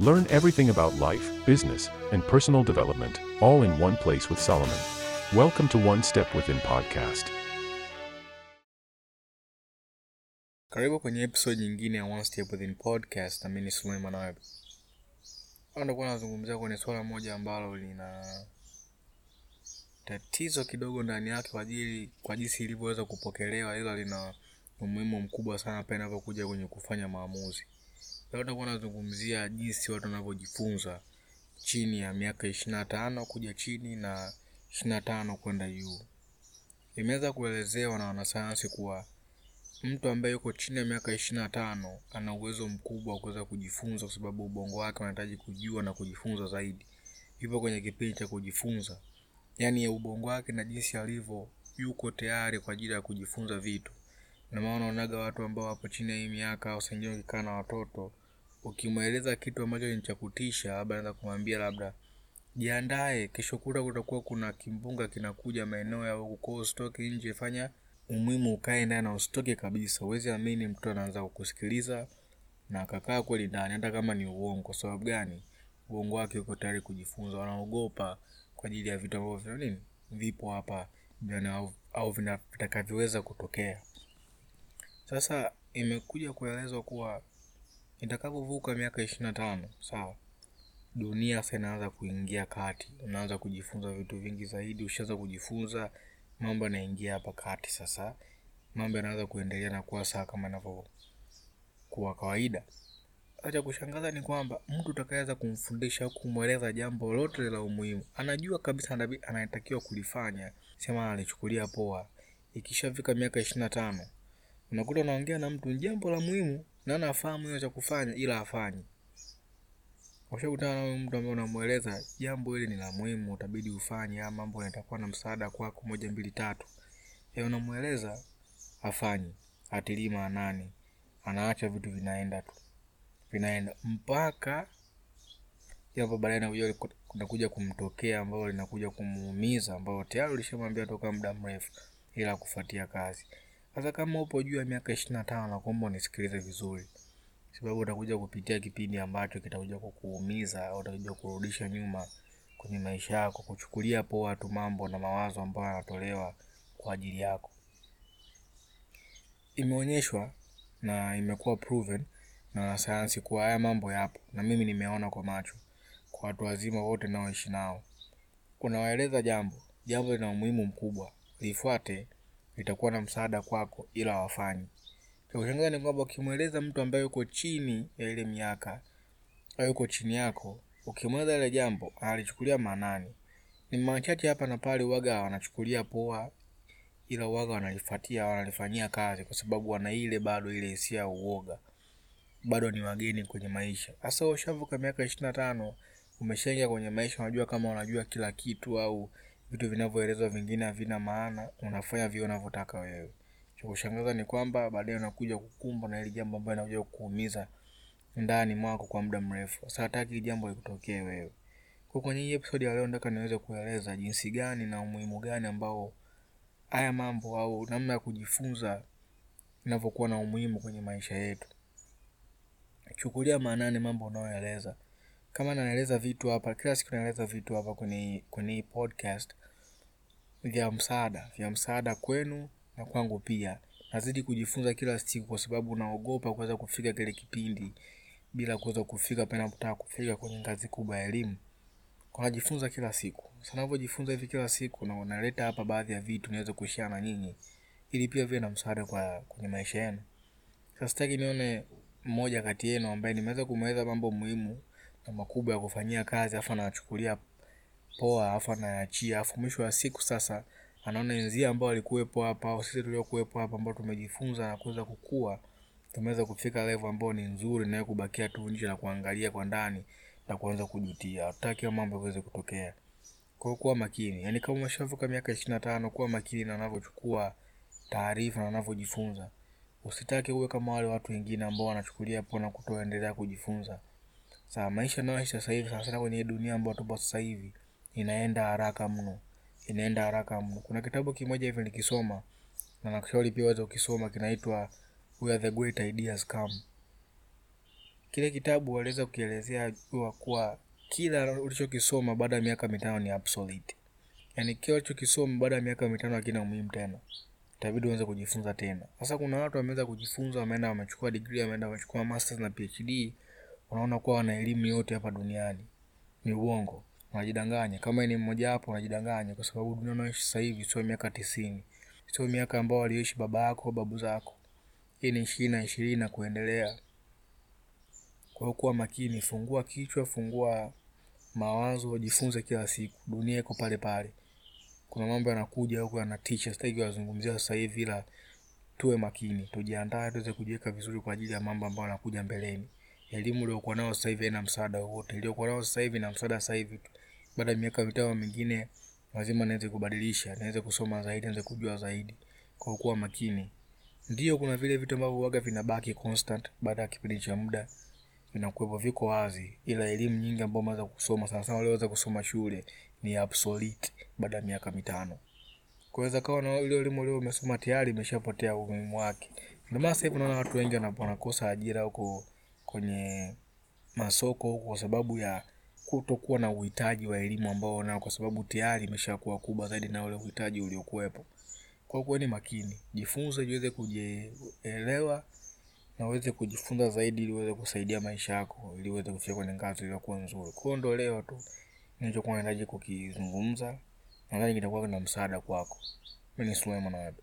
Learn everything about life, business, and personal development, all in one place with Solomon. Welcome to One Step Within podcast. Karibu kwenye episode nyingine ya One Step Within podcast, na mimi ni Suleiman. Leo nitakuwa nazungumzia kwenye swala moja ambalo lina tatizo kidogo ndani yake kwa ajili kwa jinsi ilivyoweza kupokelewa, ila lina umuhimu mkubwa sana pale inapokuja kwenye kufanya maamuzi. Leo nitakuwa nazungumzia jinsi watu wanavyojifunza chini ya miaka ishirini na tano kuja chini na ishirini na tano kwenda juu. Imeweza kuelezewa na wanasayansi kuwa mtu ambaye yuko chini ya miaka ishirini na tano ana uwezo mkubwa wa kuweza kujifunza, kwa sababu ubongo wake unahitaji kujua na kujifunza zaidi. Yupo kwenye kipindi cha kujifunza, yaani ubongo wake na jinsi alivyo, yuko tayari kwa ajili ya kujifunza vitu. Ndio maana unaonaga watu ambao wapo chini ya hii miaka au sengine ukikaa na watoto, ukimweleza kitu ambacho ni cha kutisha, labda anaweza kumwambia labda jiandae, kesho kura kutakuwa kuna kimbunga kinakuja maeneo ya huko, kwa hiyo usitoke nje, fanya umuhimu ukae ndani na usitoke kabisa. Huwezi amini, mtu anaanza kukusikiliza na akakaa kweli ndani, hata kama ni uongo. Sababu gani? Uongo wake uko tayari kujifunza. Wanaogopa kwa ajili ya vitu ambavyo vina nini, vipo hapa ndani au, au vitakavyoweza kutokea. Sasa imekuja kuelezwa kuwa itakapovuka miaka ishirini na tano sawa, dunia sasa inaanza kuingia kati, unaanza kujifunza vitu vingi zaidi. Ushaanza kujifunza mambo yanaingia hapa kati. Sasa mambo yanaanza kuendelea na kuwa sawa kama inavyokuwa kawaida. Acha kushangaza ni kwamba mtu utakayeweza kumfundisha au kumweleza jambo lolote la umuhimu, anajua kabisa anatakiwa kulifanya, sema analichukulia poa. Ikishafika miaka ishirini na tano unakuta unaongea na mtu jambo la muhimu na afahamu hiyo cha kufanya, ila hafanyi. Ushakutana na mtu ambaye unamweleza jambo hili ni la muhimu, utabidi ufanye, haya mambo yatakuwa na msaada kwako, moja mbili tatu. E, unamweleza hafanyi, hatilii maanani, anaacha vitu vinaenda tu vinaenda mpaka jambo baadaye nakuja kunakuja kumtokea ambalo linakuja kumuumiza, ambalo tayari ulishamwambia toka muda mrefu, ila kufuatia kazi. Sasa kama upo juu ya miaka ishirini na tano nakuomba unisikilize vizuri, sababu utakuja kupitia kipindi ambacho kitakuja kukuumiza au utakuja kurudisha nyuma kwenye maisha yako, kuchukulia poa tu mambo na mawazo ambayo yanatolewa kwa ajili yako. Imeonyeshwa na imekuwa proven na sayansi kuwa haya mambo yapo, na mimi nimeona kwa macho, kwa watu wazima wote naoishi nao. Unawaeleza jambo, jambo lina umuhimu mkubwa, lifuate, litakuwa na msaada kwako, ila hawafanyi. Cha kushangaza ni kwamba ukimweleza mtu ambaye yuko chini ya ile miaka au yuko chini yako, ukimweleza ile jambo analichukulia maanani. Ni machache hapa na pale waga wanachukulia poa, ila waga wanalifuatia, wanalifanyia kazi, kwa sababu wana ile bado ile hisia ya uoga bado ni wageni kwenye maisha. Sasa ushavuka miaka ishirini na tano umeshaingia kwenye maisha, unajua kama unajua kila kitu au vitu vinavyoelezwa vingine havina maana, unafanya vile unavyotaka wewe. Cha kushangaza ni kwamba baadaye unakuja kukumbwa na ile jambo ambalo linakuja kukuumiza ndani mwako kwa muda mrefu. Sasa hataki jambo likutokee wewe. Kwa kwenye hii episode ya leo nataka niweze kueleza jinsi gani na umuhimu gani ambao haya mambo au namna ya kujifunza inavyokuwa na umuhimu kwenye maisha yetu. Chukulia maanani mambo unayoeleza. Kama naeleza vitu hapa, kila siku naeleza vitu hapa kwenye kwenye hii podcast vya msaada, vya msaada kwenu na kwangu pia. Nazidi kujifunza kila siku, kwa sababu naogopa kuweza kufika kile kipindi bila kuweza kufika pale kufika kwenye ngazi kubwa ya elimu. Kwa najifunza kila siku. Sasa ninavyojifunza hivi kila siku na unaleta hapa baadhi ya vitu niweze kushare na nyinyi ili pia viwe na msaada kwa kwenye maisha yenu. Sasa sitaki nione mmoja kati yenu ambaye nimeweza kumweleza mambo muhimu na makubwa ya kufanyia kazi afu anachukulia poa afu anaachia afu mwisho wa siku sasa anaona wenzia ambao walikuwepo hapa au sisi tuliokuwepo hapa ambao tumejifunza na kuweza kukua tumeweza kufika level ambayo ni nzuri na kubakia tu nje na kuangalia kwa ndani na kuanza kujutia. Hatutaki mambo yaweze kutokea. Kwa kuwa makini, yaani kama umeshavuka miaka ishirini na tano kuwa makini na unavyochukua taarifa na unavyojifunza. Usitake uwe kama wale watu wengine ambao wanachukulia poa na kutoendelea kujifunza. Sasa maisha nayo sasa hivi, sana kwenye dunia ambayo tupo sasa hivi, inaenda haraka mno, inaenda haraka mno. Kuna kitabu kimoja hivi nikisoma na nakushauri pia uweze ukisoma, kinaitwa Where the Great Ideas Come. kile kitabu waliweza kukielezea kuwa kuwa kila ulichokisoma baada ya miaka mitano ni obsolete. Yaani kile ulichokisoma baada ya miaka mitano hakina umuhimu tena, itabidi uanze kujifunza tena. Sasa kuna watu wameweza kujifunza, wameenda wamechukua degree, wameenda wamechukua masters na PhD, wanaona kuwa wana elimu yote hapa duniani. Ni uongo, unajidanganya. Kama ni mmoja wapo, unajidanganya, kwa sababu dunia unayoishi sasa hivi sio miaka tisini, sio miaka ambao walioishi baba yako babu zako. Hii ni ishirini na ishirini na kuendelea. Kwa hiyo kuwa makini, fungua kichwa, fungua mawazo, jifunze kila siku. Dunia iko pale pale, kuna mambo yanakuja huko yanatisha, sitaki kuyazungumzia sasa hivi, ila tuwe makini, tujiandae, tuweze kujiweka vizuri kwa ajili ya mambo ambayo yanakuja mbeleni. Elimu uliokuwa nayo sasa hivi haina msaada wowote, iliyokuwa nayo sasa hivi na msaada sasa hivi tu. Baada ya miaka mitano mingine lazima niweze kubadilisha, niweze kusoma zaidi, niweze kujua zaidi. Kwa kuwa makini, ndio kuna vile vitu ambavyo huwaga vinabaki constant baada ya kipindi cha muda vinakuwepo viko wazi, ila elimu nyingi ambayo umeweza kusoma sana sana waliweza kusoma shule ni obsolete baada ya miaka mitano. Kuweza kawa na ile elimu leo umesoma tayari imeshapotea umuhimu wake. Ndio maana sasa hivi unaona watu wengi wanakosa ajira huko kwenye masoko kwa sababu ya kutokuwa na uhitaji wa elimu ambao wanao, kwa sababu tayari imeshakuwa kubwa zaidi na ule uhitaji uliokuwepo. Kwa hiyo ni makini, jifunze, jiweze kujielewa na uweze kujifunza zaidi ili uweze kusaidia maisha yako ili uweze kufika kwenye ngazi iliyokuwa nzuri. Kwa ndo leo tu nilichokuwa nahitaji kukizungumza, nadhani kitakuwa na msaada kwako. Mimi ni Suleiman Awad.